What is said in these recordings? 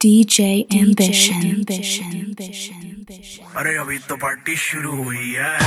DJ Ambition. Ambition. अरे अभी तो पार्टी शुरू हुई है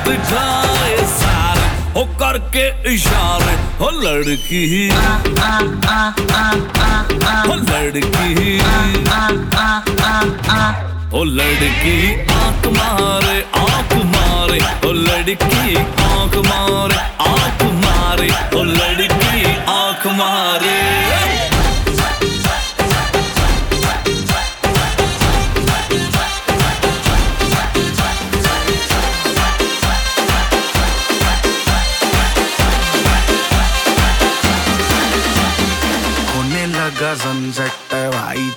हाथ जाए सारे, हो करके इशारे, हो लड़की। ही हो लड़की। ही हो लड़की आँख मारे आँख मारे। हो लड़की आँख मारे आँख मारे। हो लड़की आँख मारे।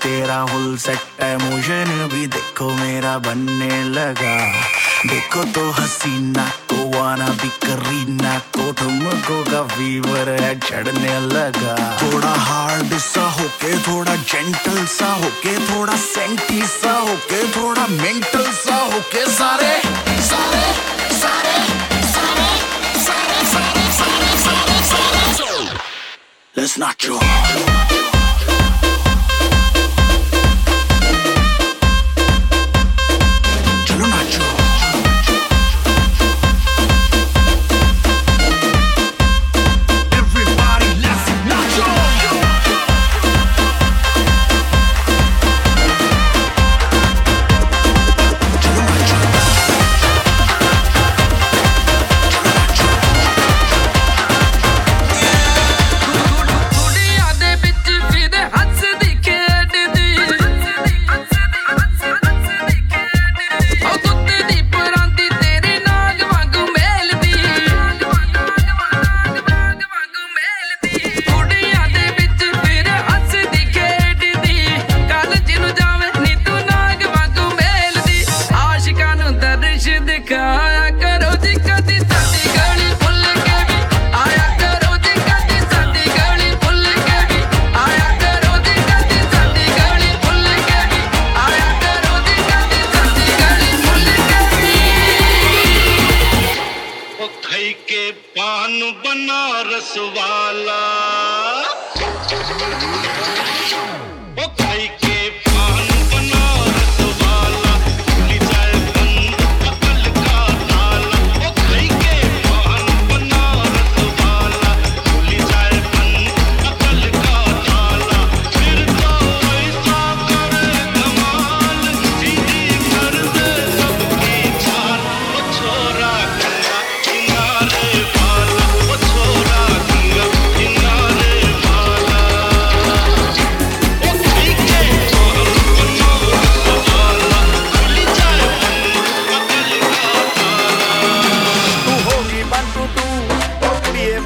तेरा हुल सेट है मोशन भी देखो मेरा बनने लगा देखो तो हसीना को आना भी करीना को तुमको का फीवर है चढ़ने लगा थोड़ा हार्ड सा होके थोड़ा जेंटल सा होके थोड़ा सेंटी सा होके थोड़ा मेंटल सा होके सारे सारे सारे सारे सारे सारे सारे सारे सारे Let's not joke.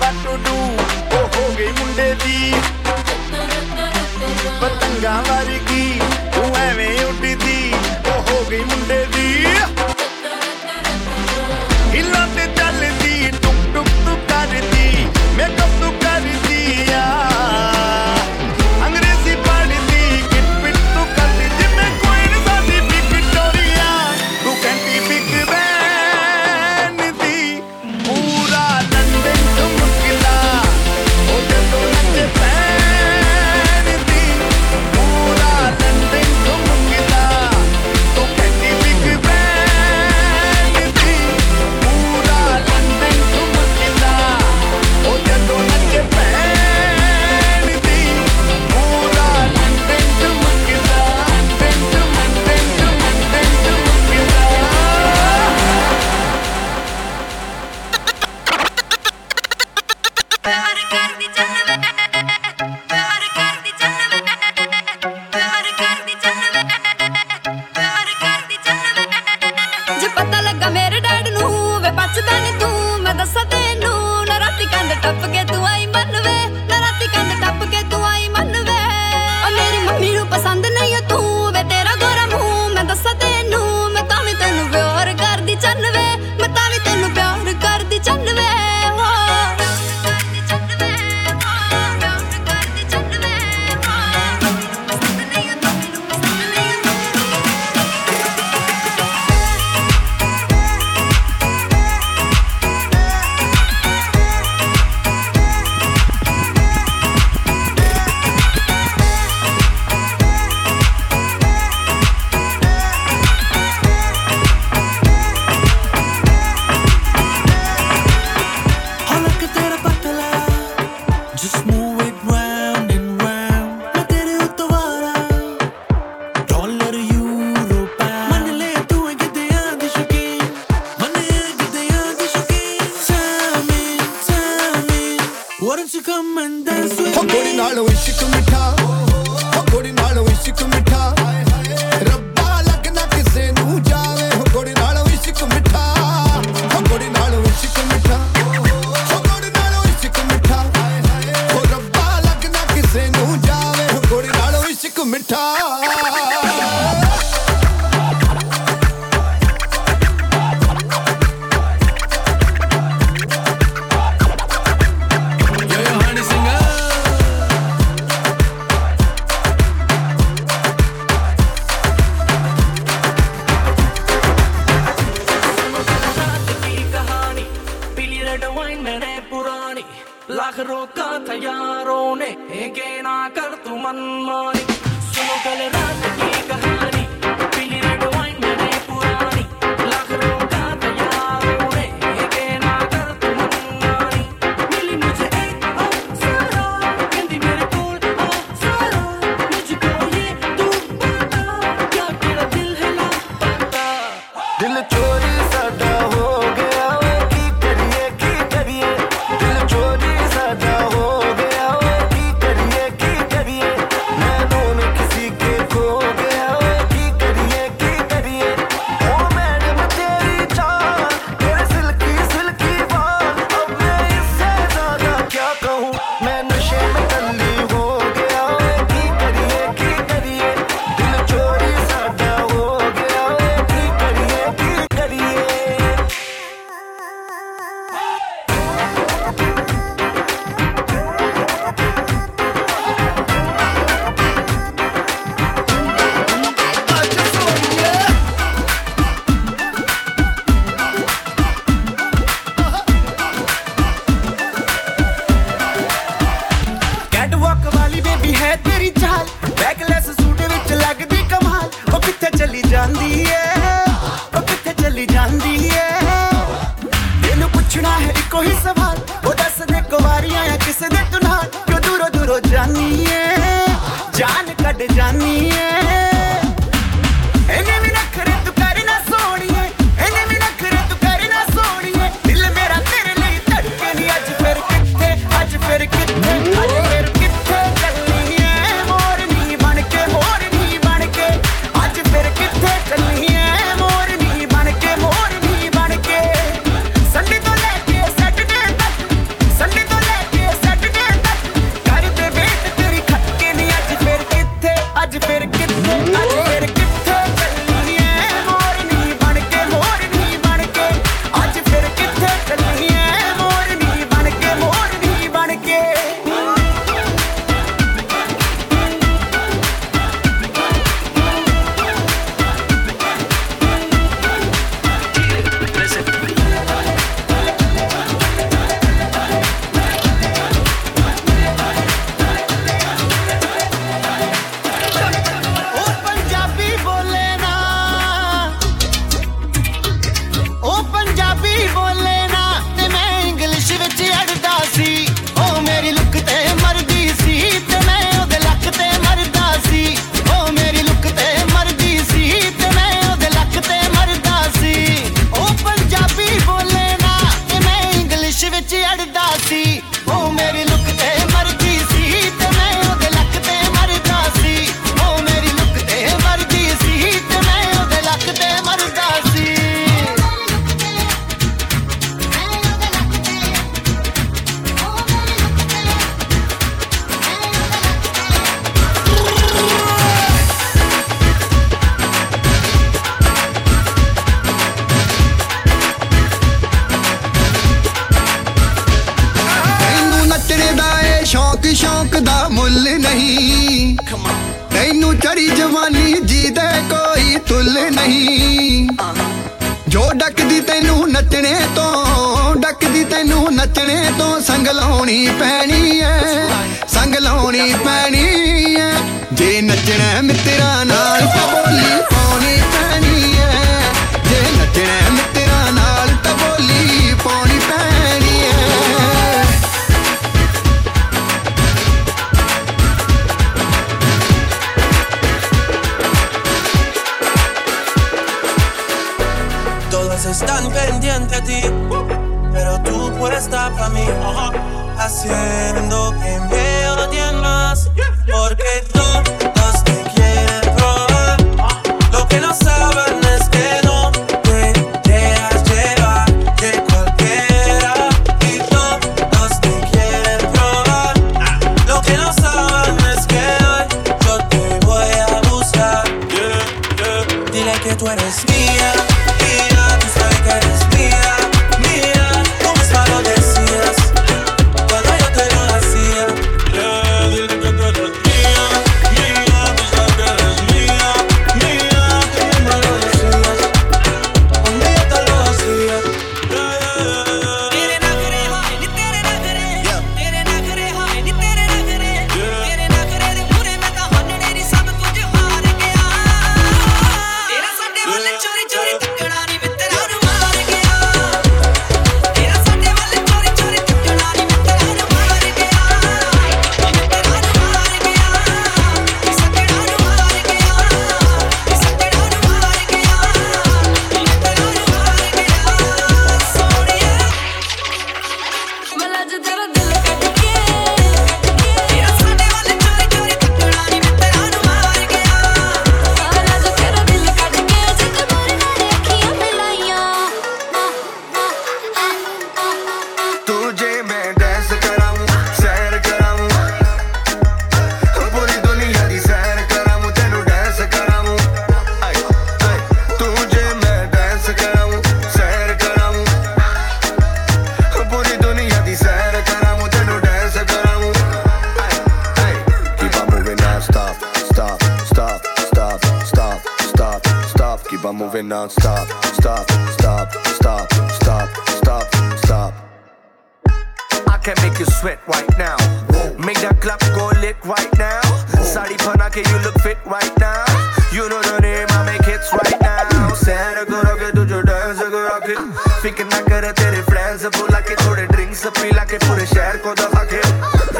what to do. Cardi Just know लाखरों का हथियारों ने घेना कर तू मनमानी सुनो कल रात की कहानी frente a ti, pero tú puedes estar para mí, haciendo que me odien más, porque stop, stop, stop, stop, stop, stop, stop. Keep on moving non stop, stop, stop, stop, stop, stop, stop. I can make you sweat right now. Make that clap go lick right now. Sari Panake, you look fit right now. You know the name, I make hits right now. Sara Goroga, do your dance, go rock it. Fikir na kare tere friends like it, put drinks share, go the fuck it.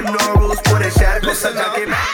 No rules, put rules share, go को सजा it.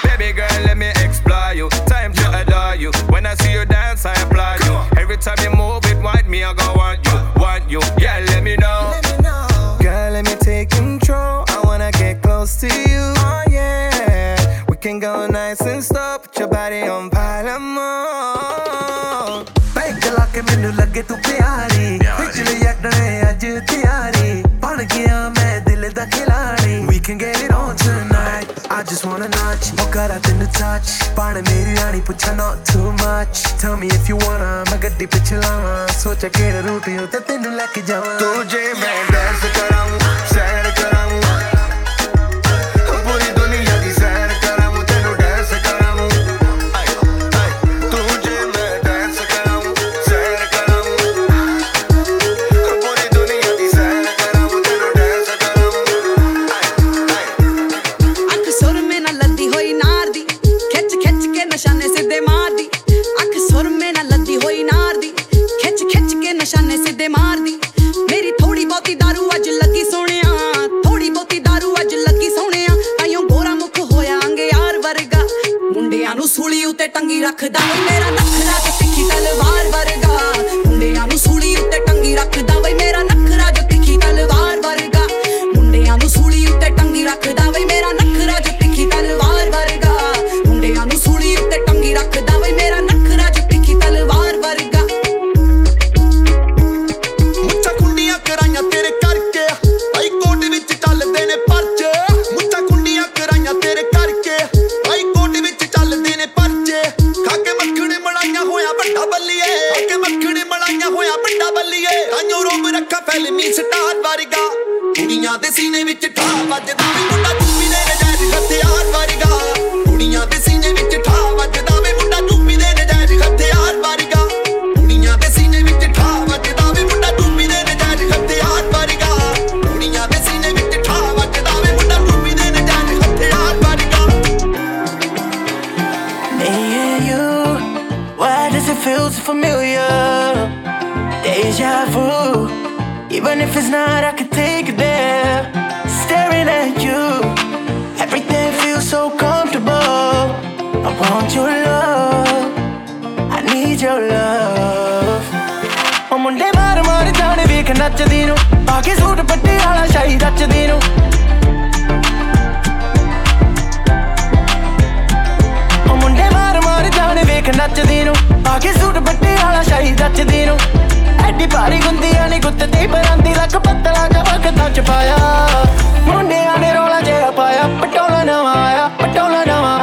ਕਰਾ ਤੈਨੂੰ touch. ਬਣ ਮੇਰੀ ਰਾਣੀ, ਪੁੱਛਾ not too much. Tell me if you wanna, ਮੈਂ ਗੱਡੀ ਪਿੱਛੇ ਲਾਵਾਂ। ਸੋਚਿਆ ਕਿਹੜਾ ਰੂਟ ਉੱਤੇ ਤੈਨੂੰ ਲੈ ਕੇ ਜਾਵਾਂ। ਤੁਝੇ ਮੈਂ ਡਾਂਸ ਕਰਾਉਂ ਨੱਚਦੀ ਨੂੰ, ਪਾ ਕੇ ਸੂਟ ਪੱਟੇ ਵਾਲਾ ਸ਼ਾਹੀ ਰਚਦੀ ਨੂੰ। ਉਹ ਮੁੰਡੇ ਮਾਰ ਮਾਰ ਜਾਣ, ਵੇਖ ਨੱਚਦੀ ਨੂੰ, ਪਾ ਕੇ ਸੂਟ ਬੱਟੇ ਵਾਲਾ ਸ਼ਾਹੀ ਰਚਦੀ ਨੂੰ। ਐਡੀ ਭਾਰੀ ਗੁੰਦੀਆਂ ਨੀ ਗੁੱਤ ਤੇ ਪਰਾਂਦੀ, ਲੱਕ ਪੱਤਲਾ ਜਿਹਾ ਵਕਤਾਂ ਚ ਪਾਇਆ ਮੁੰਡਿਆਂ ਨੇ ਰੋਲਾ ਜਿਹਾ ਪਾਇਆ, ਪਟੋਲਾ ਨਵਾਂ ਆਇਆ, ਪਟੋਲਾ ਨਵਾਂ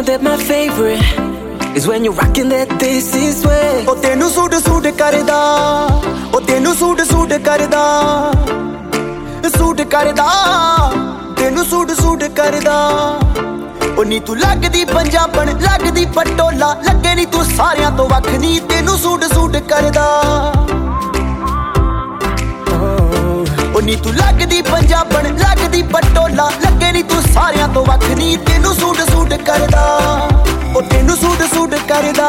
know that my favorite is when you're rocking that this is way. ਉਹ ਤੈਨੂੰ ਸੂਟ ਸੂਟ ਕਰਦਾ। ਉਹ ਤੈਨੂੰ ਸੂਟ ਸੂਟ ਕਰਦਾ। ਸੂਟ ਕਰਦਾ। ਤੈਨੂੰ ਸੂਟ ਸੂਟ ਕਰਦਾ। ਉਹ ਨੀ ਤੂੰ ਲੱਗਦੀ ਪੰਜਾਬਣ, ਲੱਗਦੀ ਪਟੋਲਾ। ਲੱਗੇ ਨੀ ਤੂੰ ਸਾਰਿਆਂ ਤੋਂ ਵੱਖ ਨੀ। ਤੈਨੂੰ ਸੂਟ ਸੂਟ ਕਰਦਾ। ਉਹ ਨੀ ਤੂੰ ਲੱਗਦੀ ਪੰਜਾਬਣ, ਲੱਗਦੀ ਪਟੋਲਾ ਲੱਗੇ ਨੀ ਤੂੰ ਸਾਰਿਆਂ ਤੋਂ ਵੱਖ ਨੀ, ਤੈਨੂੰ ਸੂਟ ਸੂਟ ਕਰਦਾ। ਉਹ ਤੈਨੂੰ ਸੂਟ ਸੂਟ ਕਰਦਾ।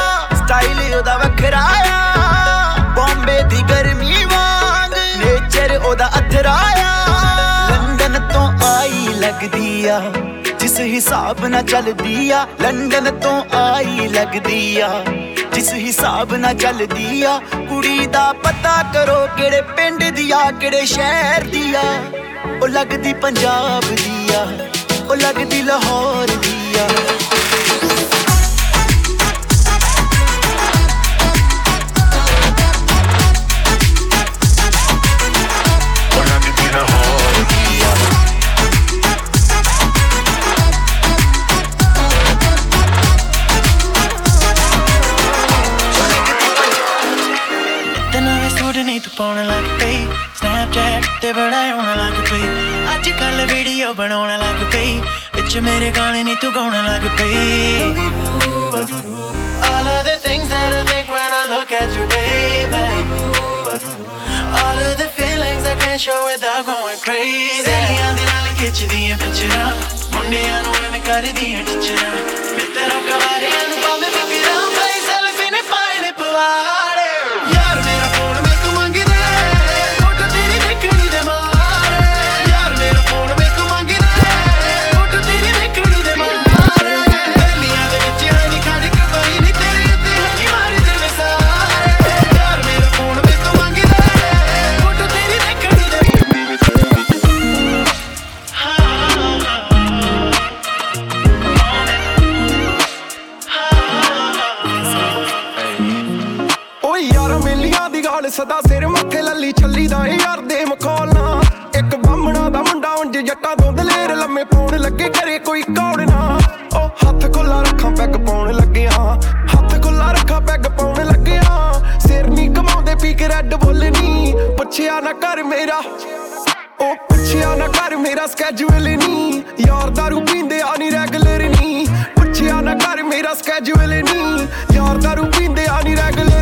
ਸਟਾਈਲ ਉਹਦਾ ਵੱਖਰਾ ਆ। ਬੰਬੇ ਦੀ ਗਰਮੀ ਵਾਂਗ ਨੇਚਰ ਉਹਦਾ ਅਥਰਾਇਆ ਲੰਡਨ ਤੋਂ ਆਈ ਲੱਗਦੀ ਆ, ਜਿਸ ਹਿਸਾਬ ਨਾਲ ਚੱਲਦੀ ਆ। ਲੰਡਨ ਤੋਂ ਆਈ ਲੱਗਦੀ ਆ, ਜਿਸ ਹਿਸਾਬ ਨਾਲ ਚੱਲਦੀ ਆ। ਕੁੜੀ ਦਾ ਪਤਾ ਕਰੋ ਕਿਹੜੇ ਪਿੰਡ ਦੀ ਆ, ਕਿਹੜੇ ਸ਼ਹਿਰ ਦੀ ਆ। ਉਹ ਲੱਗਦੀ ਪੰਜਾਬ ਦੀ ਆ, ਉਹ ਲੱਗਦੀ ਲਾਹੌਰ ਦੀ ਆ। ਵਿੱਚ ਮੇਰੇ ਗਾਣੇ ਨਹੀਂ ਤੂੰ ਗਾਉਣ ਲੱਗ ਪਈ All of the things that I think when I look at you, baby. All of the feelings I can't show without going crazy. ਸਹੇਲੀਆਂ ਦੇ ਨਾਲ ਖਿੱਚਦੀਆਂ ਪਿਕਚਰਾਂ ਮੁੰਡਿਆਂ ਨੂੰ ਐਵੇਂ ਕਰਦੀਆਂ ਟੀਚਰਾਂ ਮਿੱਤਰਾਂ ਕਵਾਰਿਆਂ ਨੂੰ ਪਾਵੇਂ ਫਿਕਰਾਂ ਭਾਈ ਸੈਲਫੀ ਨੇ ਪਾਏ ਨੇ ਦੀ ਗੱਲ ਸਦਾ ਸਿਰ ਮੱਥੇ ਲੱਲੀ ਛੱਲੀ ਦਾ ਏ ਯਾਰ ਦੇ ਮਖੌਲਣਾ ਇੱਕ ਬਾਹਮਣਾ ਦਾ ਮੁੰਡਾ ਉਂਝ ਜੱਟਾਂ ਤੋਂ ਦਲੇਰ ਲੰਮੇ ਪਾਉਣ ਲੱਗੇ ਘਰੇ ਕੋਈ ਕੌੜ ਨਾ। ਓ ਹੱਥ ਖੁੱਲਾ ਰੱਖਾਂ ਪੈਗ ਪਾਉਣ ਲੱਗਿਆ। ਹੱਥ ਖੁੱਲਾ ਰੱਖਾਂ ਪੈਗ ਪਾਉਣ ਲੱਗਿਆ। ਸਿਰ ਨਹੀਂ ਕਮਾਉਂਦੇ ਪੀ ਕੇ ਰੈੱਡ ਬੁੱਲ ਨਹੀਂ ਪੁੱਛਿਆ ਨਾ ਕਰ ਮੇਰਾ। ਉਹ ਪੁੱਛਿਆ ਨਾ ਕਰ ਮੇਰਾ ਸਕੇਜੂਲ ਨਹੀਂ ਯਾਰ ਦਾਰੂ ਪੀਂਦੇ ਆ ਨਹੀਂ ਰੈਗੂਲਰ ਨਹੀਂ ਪੁੱਛਿਆ ਨਾ ਕਰ ਮੇਰਾ ਸਕੇਜੂਲ ਨਹੀਂ ਯਾਰ ਦਾਰੂ ਪੀਂਦੇ ਆ ਨਹੀਂ ਰੈਗੂਲਰ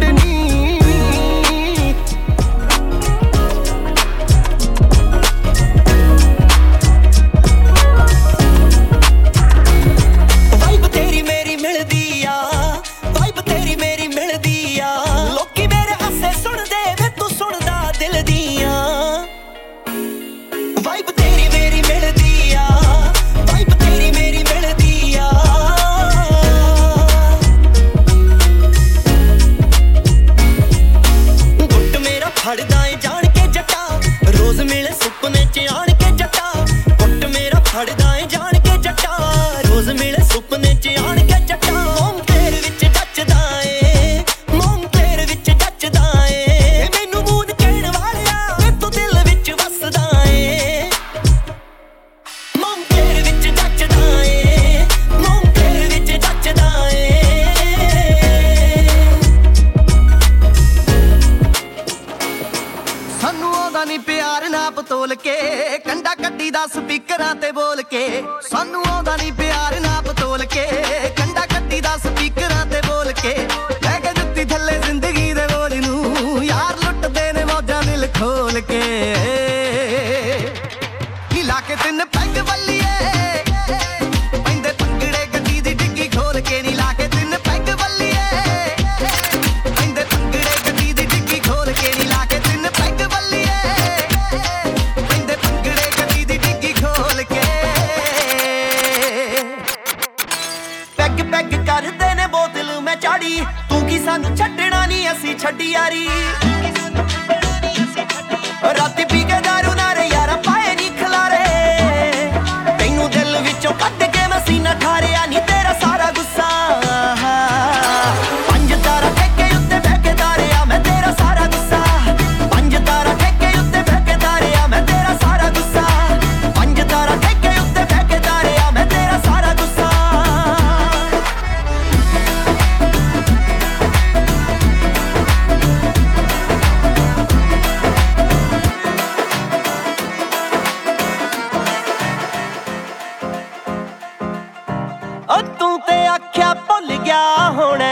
ਆਖਿਆ ਭੁੱਲ ਗਿਆ ਹੋਣਾ।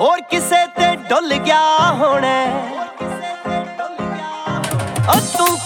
ਹੋਰ ਕਿਸੇ ਤੇ ਡੁੱਲ ਗਿਆ ਹੋਣਾ। ਓ ਤੂੰ